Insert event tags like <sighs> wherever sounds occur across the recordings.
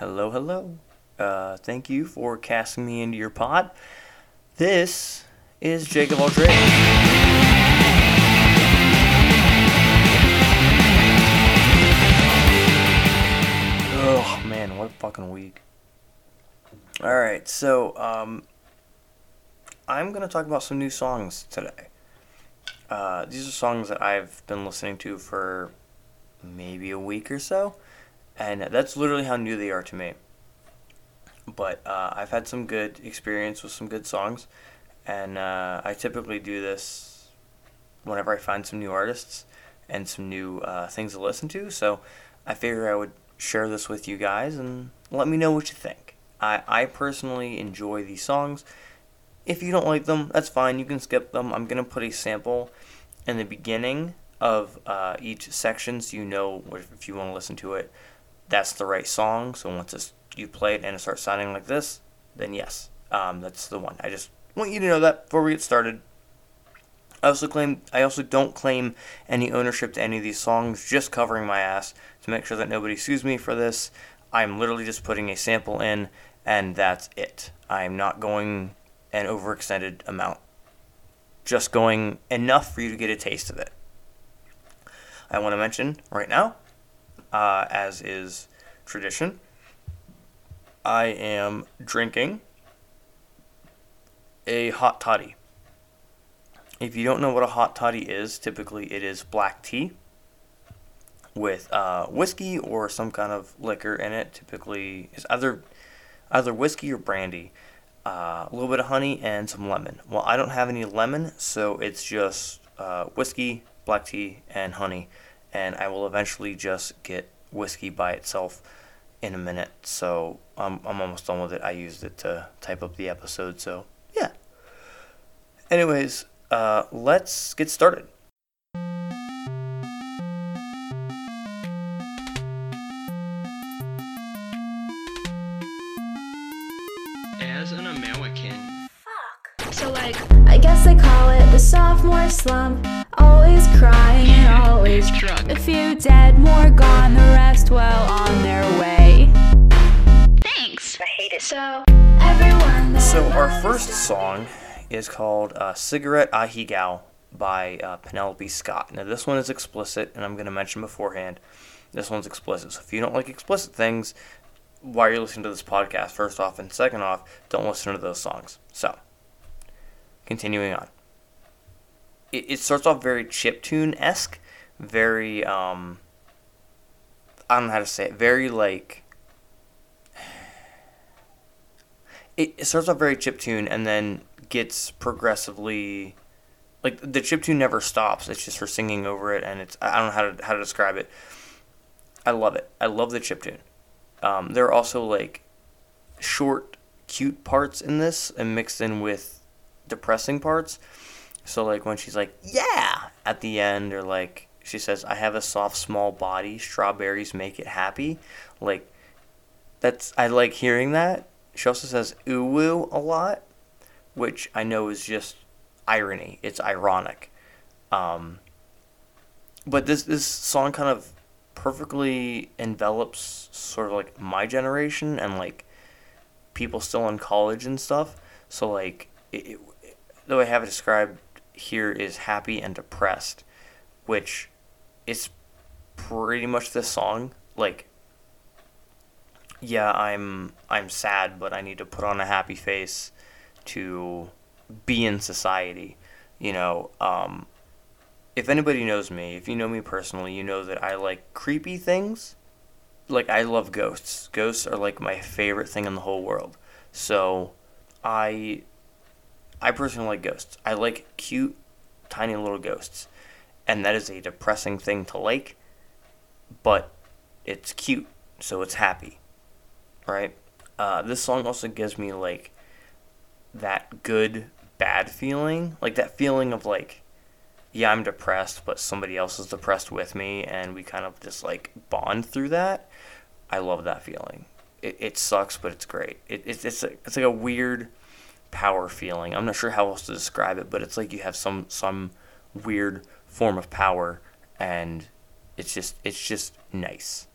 Hello, hello. Uh, thank you for casting me into your pod. This is Jacob Aldrich. <laughs> Oh man, what a fucking week. Alright, so um, I'm gonna talk about some new songs today. Uh, these are songs that I've been listening to for maybe a week or so, and that's literally how new they are to me. But uh, I've had some good experience with some good songs, and uh, I typically do this whenever I find some new artists and some new uh, things to listen to. So I figure I would share this with you guys and let me know what you think. I, I personally enjoy these songs. If you don't like them, that's fine. You can skip them. I'm going to put a sample in the beginning of uh, each section so you know if you want to listen to it, that's the right song. So once it's, you play it and it starts sounding like this, then yes, um, that's the one. I just want you to know that before we get started. I also claim I also don't claim any ownership to any of these songs, just covering my ass to make sure that nobody sues me for this. I'm literally just putting a sample in and that's it. I'm not going an overextended amount. Just going enough for you to get a taste of it. I want to mention right now, uh, as is tradition, I am drinking a hot toddy. If you don't know what a hot toddy is, typically it is black tea with uh, whiskey or some kind of liquor in it. Typically, it's either either whiskey or brandy, uh, a little bit of honey and some lemon. Well, I don't have any lemon, so it's just uh, whiskey, black tea, and honey. And I will eventually just get whiskey by itself in a minute. So I'm I'm almost done with it. I used it to type up the episode. So yeah. Anyways, uh, let's get started. Slump. Always crying and always drunk. A few dead, more gone, the rest well on their way. Thanks. I hate it. So everyone. So our first song is called uh, "Cigarette Ahegao" by uh, Penelope Scott. Now this one is explicit, and I'm going to mention beforehand, this one's explicit. So if you don't like explicit things, while you're listening to this podcast, first off, and second off, don't listen to those songs. So, continuing on. It, it starts off very chiptune esque, very um. I don't know how to say it. Very like it, it starts off very chiptune and then gets progressively like the chiptune never stops. It's just her singing over it, and it's I don't know how to how to describe it. I love it. I love the chiptune. Um, there are also like short, cute parts in this, and mixed in with depressing parts. So like when she's like yeah at the end, or like she says I have a soft small body, strawberries make it happy. Like that's I like hearing that. She also says ooh a lot, which I know is just irony. It's ironic. Um, but this this song kind of perfectly envelops sort of like my generation and like people still in college and stuff. So like it, it, the way I have it described here is happy and depressed, which is pretty much this song. Like yeah, I'm I'm sad, but I need to put on a happy face to be in society. You know, um, if anybody knows me, if you know me personally, you know that I like creepy things. Like I love ghosts. Ghosts are like my favorite thing in the whole world. So, I I personally like ghosts. I like cute tiny little ghosts. And that is a depressing thing to like, but it's cute, so it's happy right? Uh, this song also gives me like that good bad feeling, like that feeling of like, yeah, I'm depressed, but somebody else is depressed with me, and we kind of just like bond through that. I love that feeling. It, it sucks, but it's great. It, it's it's like a weird power feeling. I'm not sure how else to describe it, but it's like you have some some weird form of power, and it's just it's just nice.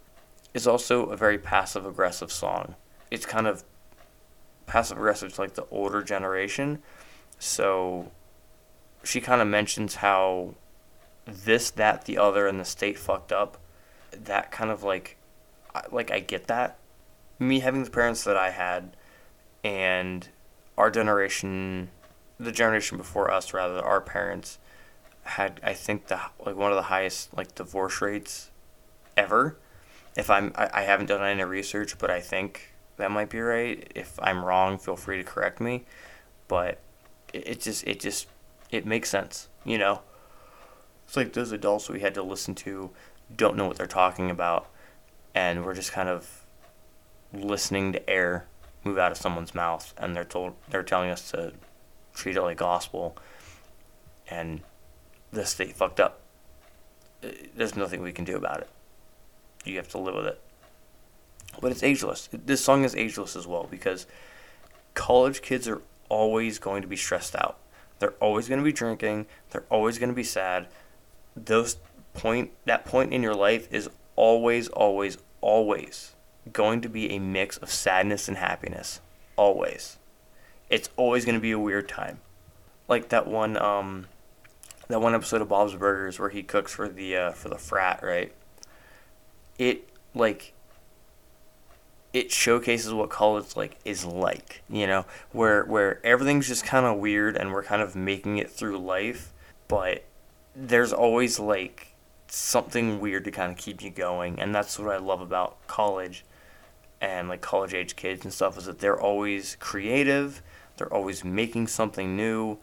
It's also a very passive aggressive song. It's kind of passive aggressive to like the older generation. So she kind of mentions how this, that, the other, and the state fucked up. That kind of like, like I get that. Me having the parents that I had, and our generation, the generation before us, rather, our parents had, I think, the like one of the highest like divorce rates ever. If I'm, I, I haven't done any research, but I think that might be right. If I'm wrong, feel free to correct me. But it, it just, it just, it makes sense, you know. It's like those adults we had to listen to don't know what they're talking about, and we're just kind of listening to air move out of someone's mouth, and they're told they're telling us to treat it like gospel, and the state fucked up. Uh, there's nothing we can do about it. You have to live with it. But it's ageless. This song is ageless as well because college kids are always going to be stressed out. They're always going to be drinking. They're always going to be sad. Those point that point in your life is always, always, always going to be a mix of sadness and happiness. Always. It's always going to be a weird time. Like that one um that one episode of Bob's Burgers where he cooks for the uh, for the frat, right? It like it showcases what college like is like, you know, where where everything's just kind of weird and we're kind of making it through life, but there's always like something weird to kind of keep you going, and that's what I love about college and like college age kids and stuff is that they're always creative, they're always making something new.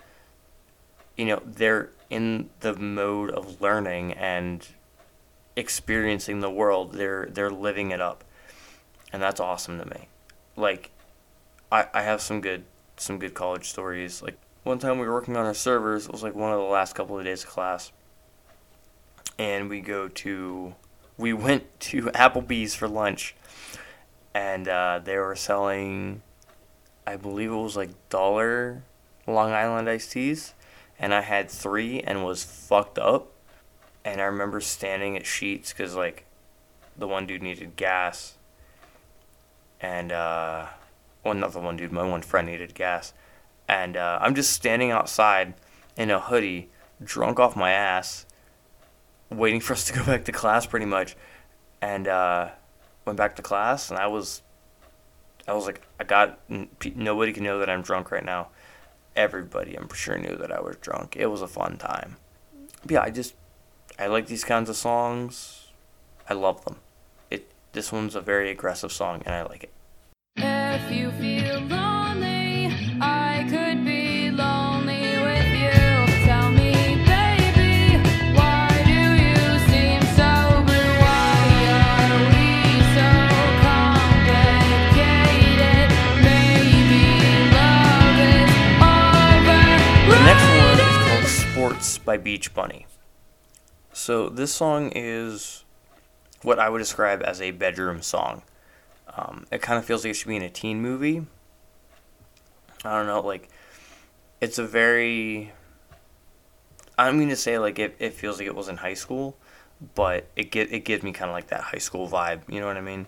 You know, they're in the mode of learning and experiencing the world. They're they're living it up. And that's awesome to me. Like I I have some good some good college stories. Like one time we were working on our servers, it was like one of the last couple of days of class. And we go to we <laughs> went to Applebee's for lunch and uh, they were selling, I believe it was like dollar Long Island iced teas, and I had three and was fucked up. And I remember standing at Sheetz because like the one dude needed gas, and uh, well not the one dude, my one friend needed gas, and uh, I'm just standing outside in a hoodie, drunk off my ass, waiting for us to go back to class pretty much, and. Uh, went back to class, and I was, I was like, I got nobody can know that I'm drunk right now. Everybody, I'm sure, knew that I was drunk. It was a fun time. But yeah, I just, I like these kinds of songs. I love them. It. This one's a very aggressive song, and I like it. By Beach Bunny. So this song is what I would describe as a bedroom song. Um, it kind of feels like it should be in a teen movie. I don't know, like it's a very. I don't mean to say like it, it feels like it was in high school, but it get it gives me kind of like that high school vibe. You know what I mean?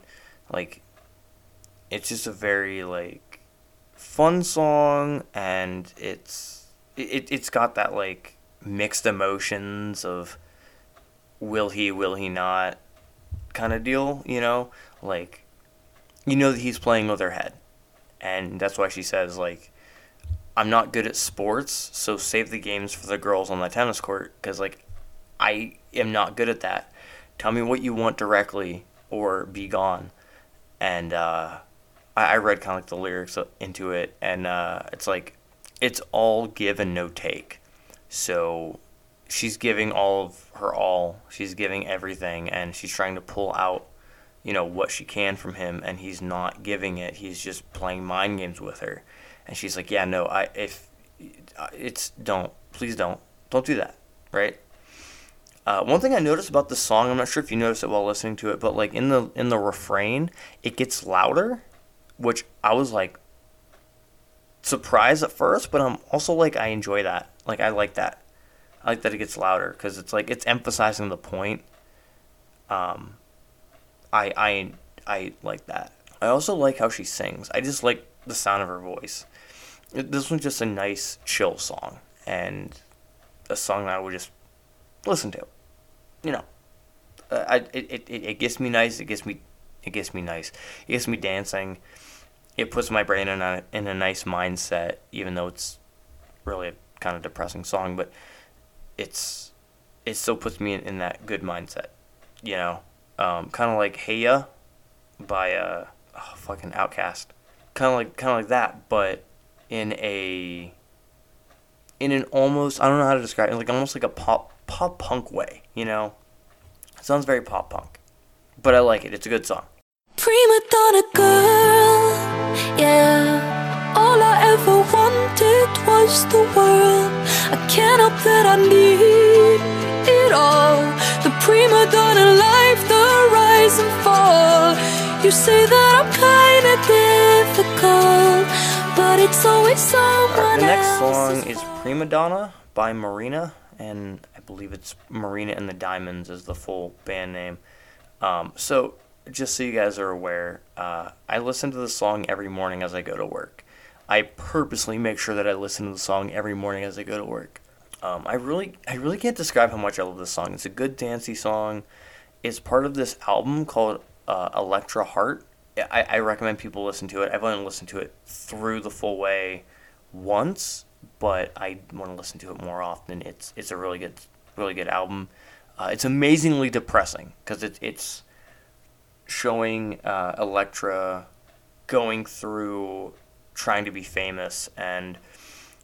Like, it's just a very like fun song, and it's it it's got that like mixed emotions of will he, will he not kind of deal, you know? Like, you know that he's playing with her head. And that's why she says, like, I'm not good at sports, so save the games for the girls on the tennis court because, like, I am not good at that. Tell me what you want directly or be gone. And uh, I, I read kind of like the lyrics into it, and uh, it's like, it's all give and no take. So she's giving all of her all. She's giving everything, and she's trying to pull out, you know, what she can from him, and he's not giving it. He's just playing mind games with her, and she's like, "Yeah, no, I if it's don't please don't don't do that, right?" Uh, one thing I noticed about the song, I'm not sure if you noticed it while listening to it, but like in the in the refrain, it gets louder, which I was like surprised at first, but I'm also like I enjoy that. Like I like that. I like that it gets louder because it's like it's emphasizing the point. Um, I I I like that. I also like how she sings. I just like the sound of her voice. This one's just a nice chill song and a song that I would just listen to. You know, uh, I it, it, it gets me nice. It gets me it gets me nice. It gets me dancing. It puts my brain in a in a nice mindset, even though it's really a kind of depressing song. But it's it still puts me in, in that good mindset. You know, um, kind of like Hey Ya by uh, oh, fucking OutKast, Kind of like kind of like that, but in a in an almost I don't know how to describe it, like almost like a pop pop punk way. You know, it sounds very pop punk, but I like it. It's a good song. Prima donna girl, yeah. All I ever wanted was the world. I can't help that I need it all. The prima donna life, the rise and fall. You say that I'm kinda difficult, but it's always someone The next song is Prima Donna by Marina, and I believe it's Marina and the Diamonds is the full band name. Um, so, just so you guys are aware, uh, I listen to the song every morning as I go to work. I purposely make sure that I listen to the song every morning as I go to work. Um, I really, I really can't describe how much I love this song. It's a good dancey song. It's part of this album called uh, Electra Heart. I, I recommend people listen to it. I've only listened to it through the full way once, but I want to listen to it more often. It's it's a really good, really good album. Uh, it's amazingly depressing because it's it's showing uh, Electra going through trying to be famous and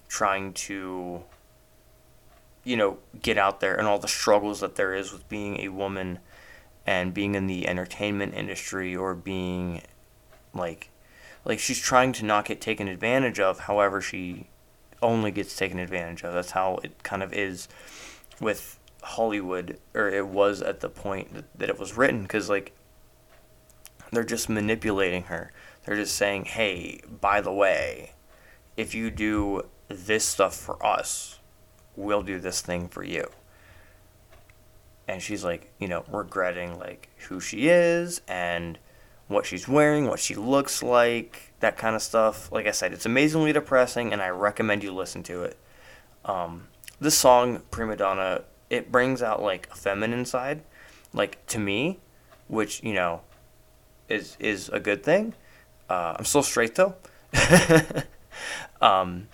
trying to you know get out there and all the struggles that there is with being a woman and being in the entertainment industry or being like like she's trying to not get taken advantage of however she only gets taken advantage of. That's how it kind of is with hollywood or it was at the point that, that it was written. Because like they're just manipulating her. They're just saying hey by the way if you do this stuff for us we'll do this thing for you. And she's like you know regretting like who she is and what she's wearing what she looks like that kind of stuff. Like i said it's amazingly depressing and i recommend you listen to it. Um, this song prima donna it brings out like a feminine side like to me which you know is is a good thing. Uh, i'm still straight though. <laughs> Um,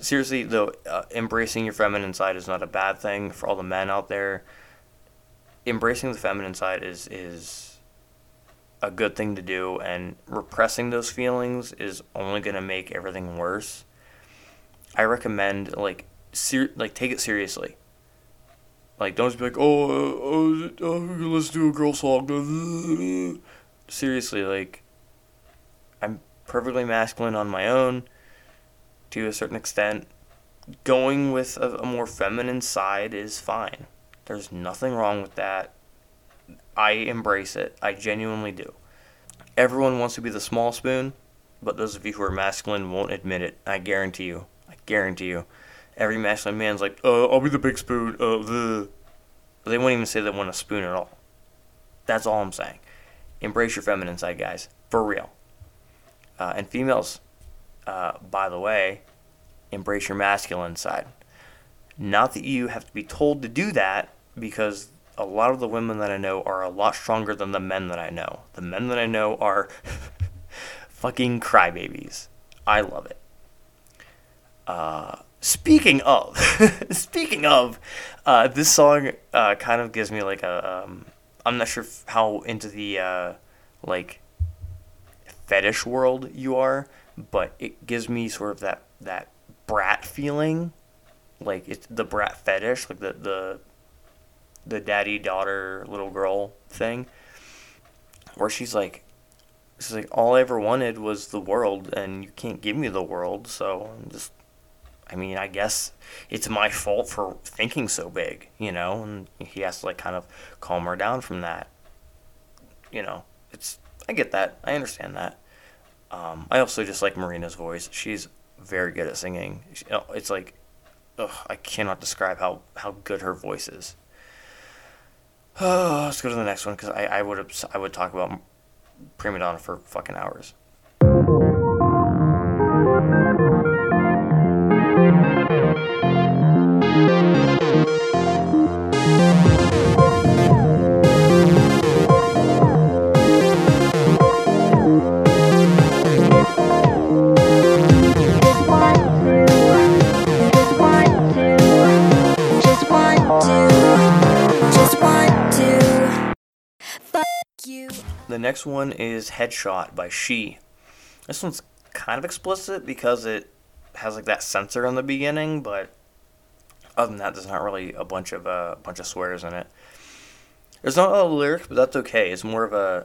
seriously though, uh, embracing your feminine side is not a bad thing for all the men out there. Embracing the feminine side is is a good thing to do and repressing those feelings is only to make everything worse. I recommend like ser- like take it seriously. Like don't just be like oh, uh, oh, oh let's do a girl song <laughs> seriously like i'm perfectly masculine on my own to a certain extent going with a, a more feminine side is fine there's nothing wrong with that. I embrace it. I genuinely do. Everyone wants to be the small spoon, but those of you who are masculine won't admit it. I guarantee you. I guarantee you. Every masculine man's like, uh, I'll be the big spoon. Uh, the. They won't even say they want a spoon at all. That's all I'm saying. Embrace your feminine side, guys. For real. Uh, and females, uh, by the way, embrace your masculine side. Not that you have to be told to do that, because a lot of the women that I know are a lot stronger than the men that I know. The men that I know are <laughs> fucking crybabies. I love it. Uh, speaking of, <laughs> speaking of, uh, this song uh, kind of gives me like a. Um, I'm not sure how into the uh, like fetish world you are, but it gives me sort of that that brat feeling, like it's the brat fetish, like the the the daddy daughter little girl thing where she's like she's like all I ever wanted was the world and you can't give me the world so I'm just I mean I guess it's my fault for thinking so big you know and he has to like kind of calm her down from that. You know it's I get that. I understand that. Um, I also just like Marina's voice. She's very good at singing. It's like ugh, I cannot describe how how good her voice is. Oh, <sighs> let's go to the next one because I, I would I would talk about Prima Donna for fucking hours. Next one is Headshot by She. This one's kind of explicit because it has like that censor in the beginning, but other than that, there's not really a bunch of uh, bunch of swears in it. There's not a lot of lyrics, but that's okay. It's more of a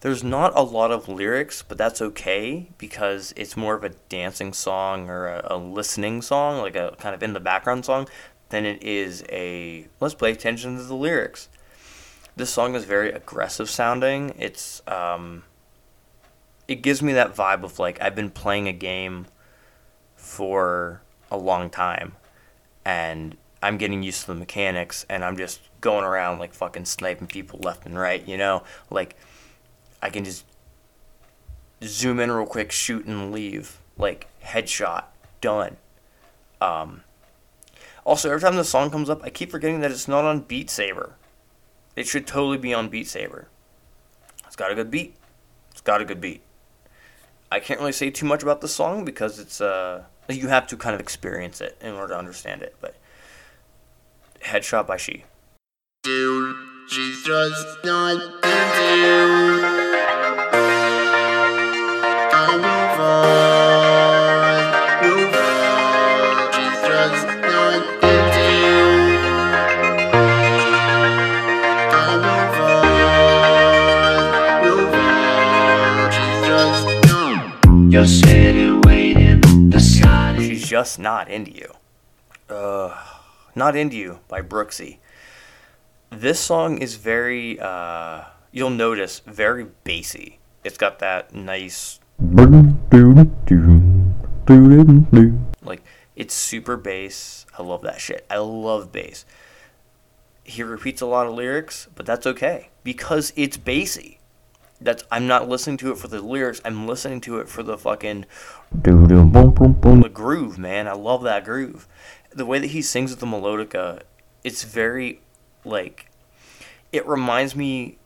there's not a lot of lyrics, but that's okay because it's more of a dancing song or a, a listening song, like a kind of in the background song, than it is a let's pay attention to the lyrics. This song is very aggressive sounding. It's um, it gives me that vibe of like I've been playing a game for a long time and I'm getting used to the mechanics and I'm just going around like fucking sniping people left and right, you know? Like I can just zoom in real quick, shoot and leave. Like headshot, done. Um also every time the song comes up, I keep forgetting that it's not on Beat Saber. It should totally be on Beat Saber. It's got a good beat. It's got a good beat. I can't really say too much about the song because it's uh you have to kind of experience it in order to understand it. But Headshot by She. Dude, she's just not into you. Just not into you. Uh, not into you by Brooksy. This song is very. Uh, you'll notice very bassy. It's got that nice like it's super bass. I love that shit. I love bass. He repeats a lot of lyrics, but that's okay because it's bassy. That's I'm not listening to it for the lyrics. I'm listening to it for the fucking the groove, man. I love that groove. The way that he sings with the melodica, it's very like it reminds me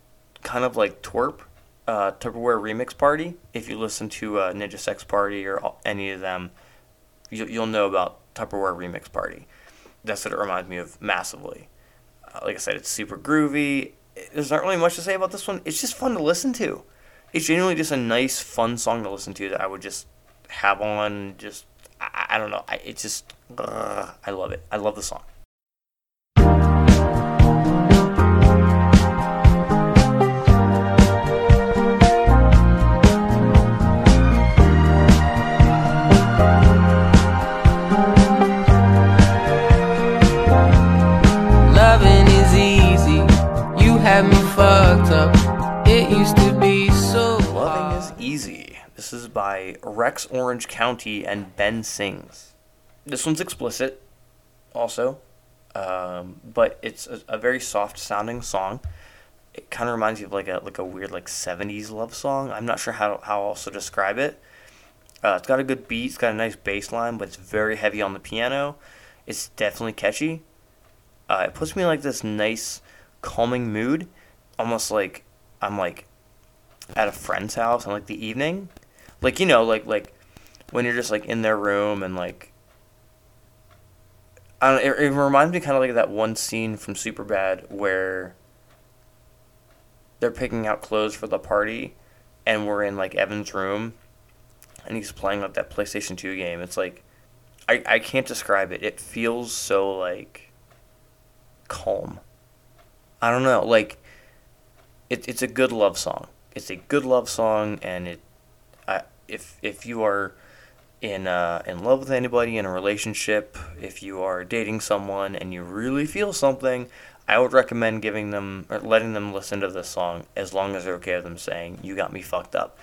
kind of like Twerp, uh, Tupperware Remix Party. If you listen to uh, Ninja Sex Party or any of them, you, you'll know about Tupperware Remix Party. That's what it reminds me of massively. Uh, like I said, it's super groovy. There's not really much to say about this one. It's just fun to listen to. It's genuinely just a nice, fun song to listen to that I would just have on. Just I, I don't know. I, it's just I love it. I love the song. By Rex Orange County and Benny Sings. This one's explicit, also, um, but it's a, a very soft sounding song. It kind of reminds you of like a like a weird like '70s love song. I'm not sure how how else to describe it. Uh, it's got a good beat. It's got a nice bass line, but it's very heavy on the piano. It's definitely catchy. Uh, it puts me in like this nice, calming mood, almost like I'm like at a friend's house in like the evening, like you know, like like when you're just like in their room and like I don't. It, it reminds me kind of like that one scene from Superbad where they're picking out clothes for the party, and we're in like Evan's room, and he's playing like that PlayStation Two game. It's like I I can't describe it. It feels so like calm. I don't know, like it, it's a good love song. It's a good love song, and it, if if you are in uh, in love with anybody in a relationship, if you are dating someone and you really feel something, I would recommend giving them or letting them listen to this song as long as they're okay with them saying "You got me fucked up."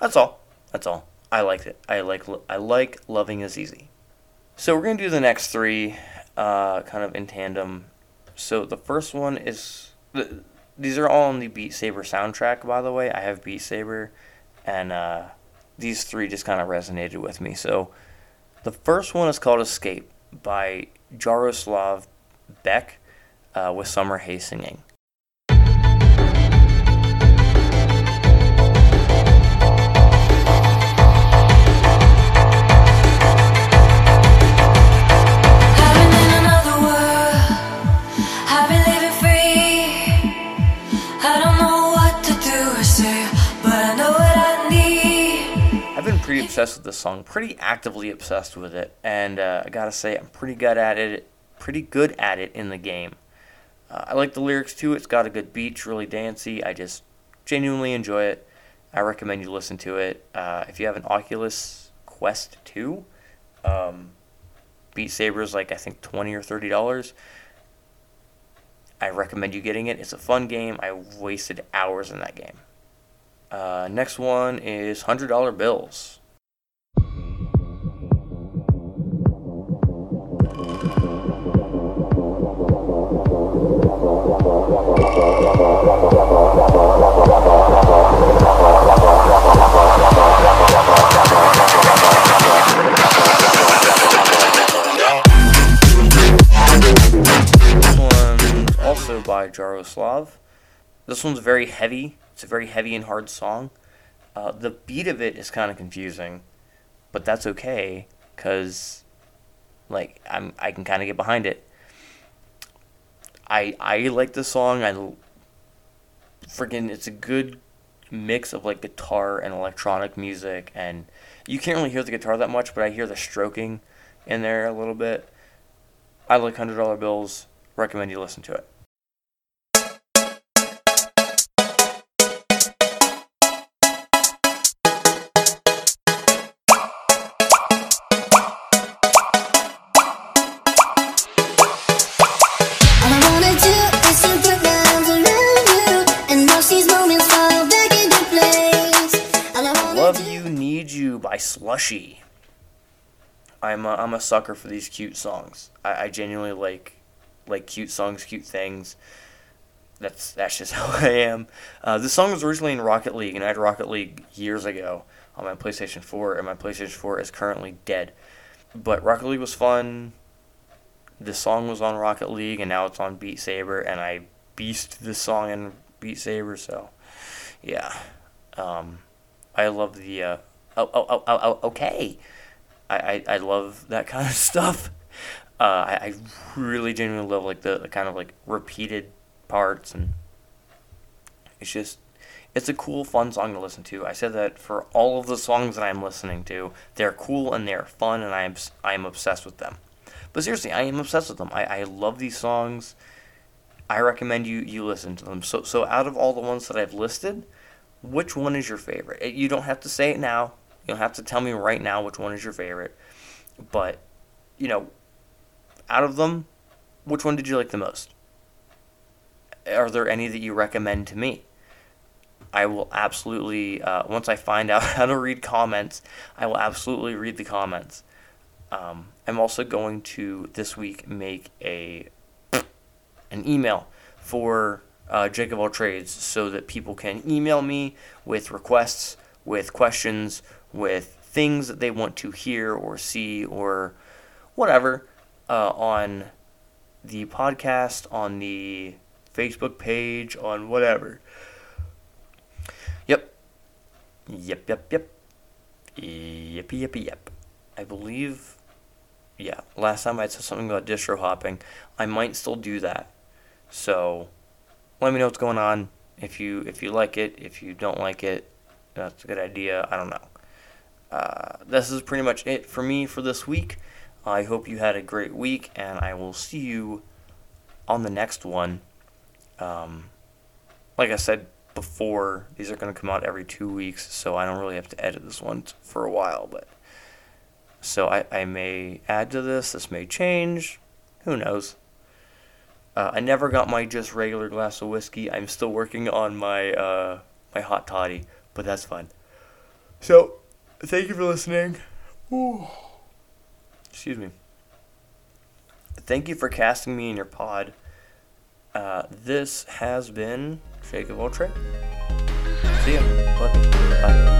That's all. That's all. I liked it. I like I like loving is easy. So we're gonna do the next three, uh, kind of in tandem. So the first one is th- these are all on the Beat Saber soundtrack. By the way, I have Beat Saber, and uh, these three just kind of resonated with me. So the first one is called Escape by Jaroslav Beck uh, with Summer Hay singing. Obsessed with this song, pretty actively obsessed with it, and uh, I gotta say I'm pretty good at it. Pretty good at it in the game. Uh, I like the lyrics too. It's got a good beat, really dancey. I just genuinely enjoy it. I recommend you listen to it. Uh, if you have an Oculus Quest 2, um, Beat Saber is like I think twenty or thirty dollars. I recommend you getting it. It's a fun game. I wasted hours in that game. Uh, next one is hundred dollar bills. By Jaroslav. This one's very heavy. It's a very heavy and hard song. Uh, the beat of it is kind of confusing, but that's okay because, like, I'm I can kind of get behind it. I I like this song. I freaking it's a good mix of like guitar and electronic music, and you can't really hear the guitar that much, but I hear the stroking in there a little bit. I like hundred dollar bills. Recommend you listen to it. Slushy. I'm a, I'm a sucker for these cute songs. I, I genuinely like like cute songs, cute things. That's that's just <laughs> how I am. Uh, this song was originally in Rocket League, and I had Rocket League years ago on my PlayStation 4, and my PlayStation 4 is currently dead. But Rocket League was fun. The song was on Rocket League, and now it's on Beat Saber, and I beast this song in Beat Saber. So, yeah, um, I love the uh, oh, oh oh oh oh okay. I, I, I love that kind of <laughs> stuff. Uh, I, I really genuinely love like the, the kind of like repeated parts and it's just it's a cool fun song to listen to. I said that for all of the songs that I'm listening to, they're cool and they're fun and I'm I am obsessed with them. But seriously, I am obsessed with them. I, I love these songs. I recommend you you listen to them. So so out of all the ones that I've listed, which one is your favorite? You don't have to say it now. You don't have to tell me right now which one is your favorite. But, you know, out of them, which one did you like the most? Are there any that you recommend to me? I will absolutely, uh, once I find out <laughs> how to read comments, I will absolutely read the comments. Um, I'm also going to this week make a <sniffs> an email for uh, Jacob All Trades so that people can email me with requests, with questions, with things that they want to hear or see or whatever uh, on the podcast, on the Facebook page, on whatever. Yep. Yep, yep, yep. Yep, yep, yep. I believe, yeah, last time I said something about distro hopping. I might still do that. So let me know what's going on. If you if you like it, if you don't like it, that's a good idea. I don't know. Uh, this is pretty much it for me for this week. I hope you had a great week, and I will see you on the next one. Um, like I said before, these are going to come out every two weeks, so I don't really have to edit this one for a while. But so I, I may add to this. This may change. Who knows? Uh, I never got my just regular glass of whiskey. I'm still working on my uh, my hot toddy, but that's fun. So, thank you for listening. Ooh. Excuse me. Thank you for casting me in your pod. Uh, this has been Shake of Ultra. See ya. Bye. Bye.